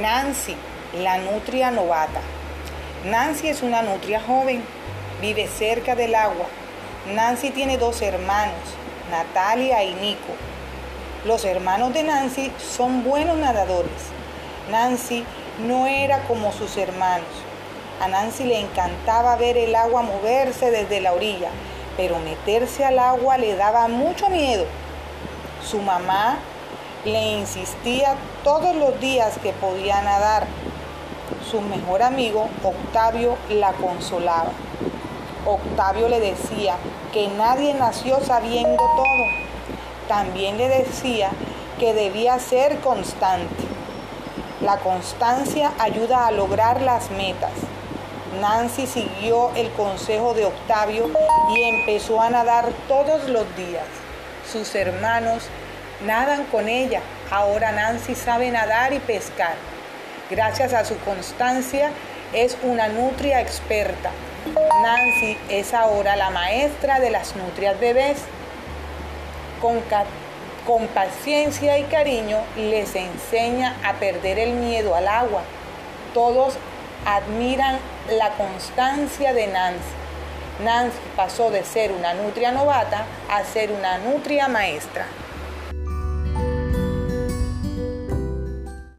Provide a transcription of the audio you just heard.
Nancy, la nutria novata. Nancy es una nutria joven, vive cerca del agua. Nancy tiene dos hermanos, Natalia y Nico. Los hermanos de Nancy son buenos nadadores. Nancy no era como sus hermanos. A Nancy le encantaba ver el agua moverse desde la orilla, pero meterse al agua le daba mucho miedo. Su mamá le insistía todos los días que podía nadar. Su mejor amigo, Octavio, la consolaba. Octavio le decía que nadie nació sabiendo todo. También le decía que debía ser constante. La constancia ayuda a lograr las metas. Nancy siguió el consejo de Octavio y empezó a nadar todos los días. Sus hermanos nadan con ella. Ahora Nancy sabe nadar y pescar. Gracias a su constancia es una nutria experta. Nancy es ahora la maestra de las nutrias bebés. Con, con paciencia y cariño les enseña a perder el miedo al agua. Todos admiran la constancia de Nancy. Nancy pasó de ser una nutria novata a ser una nutria maestra.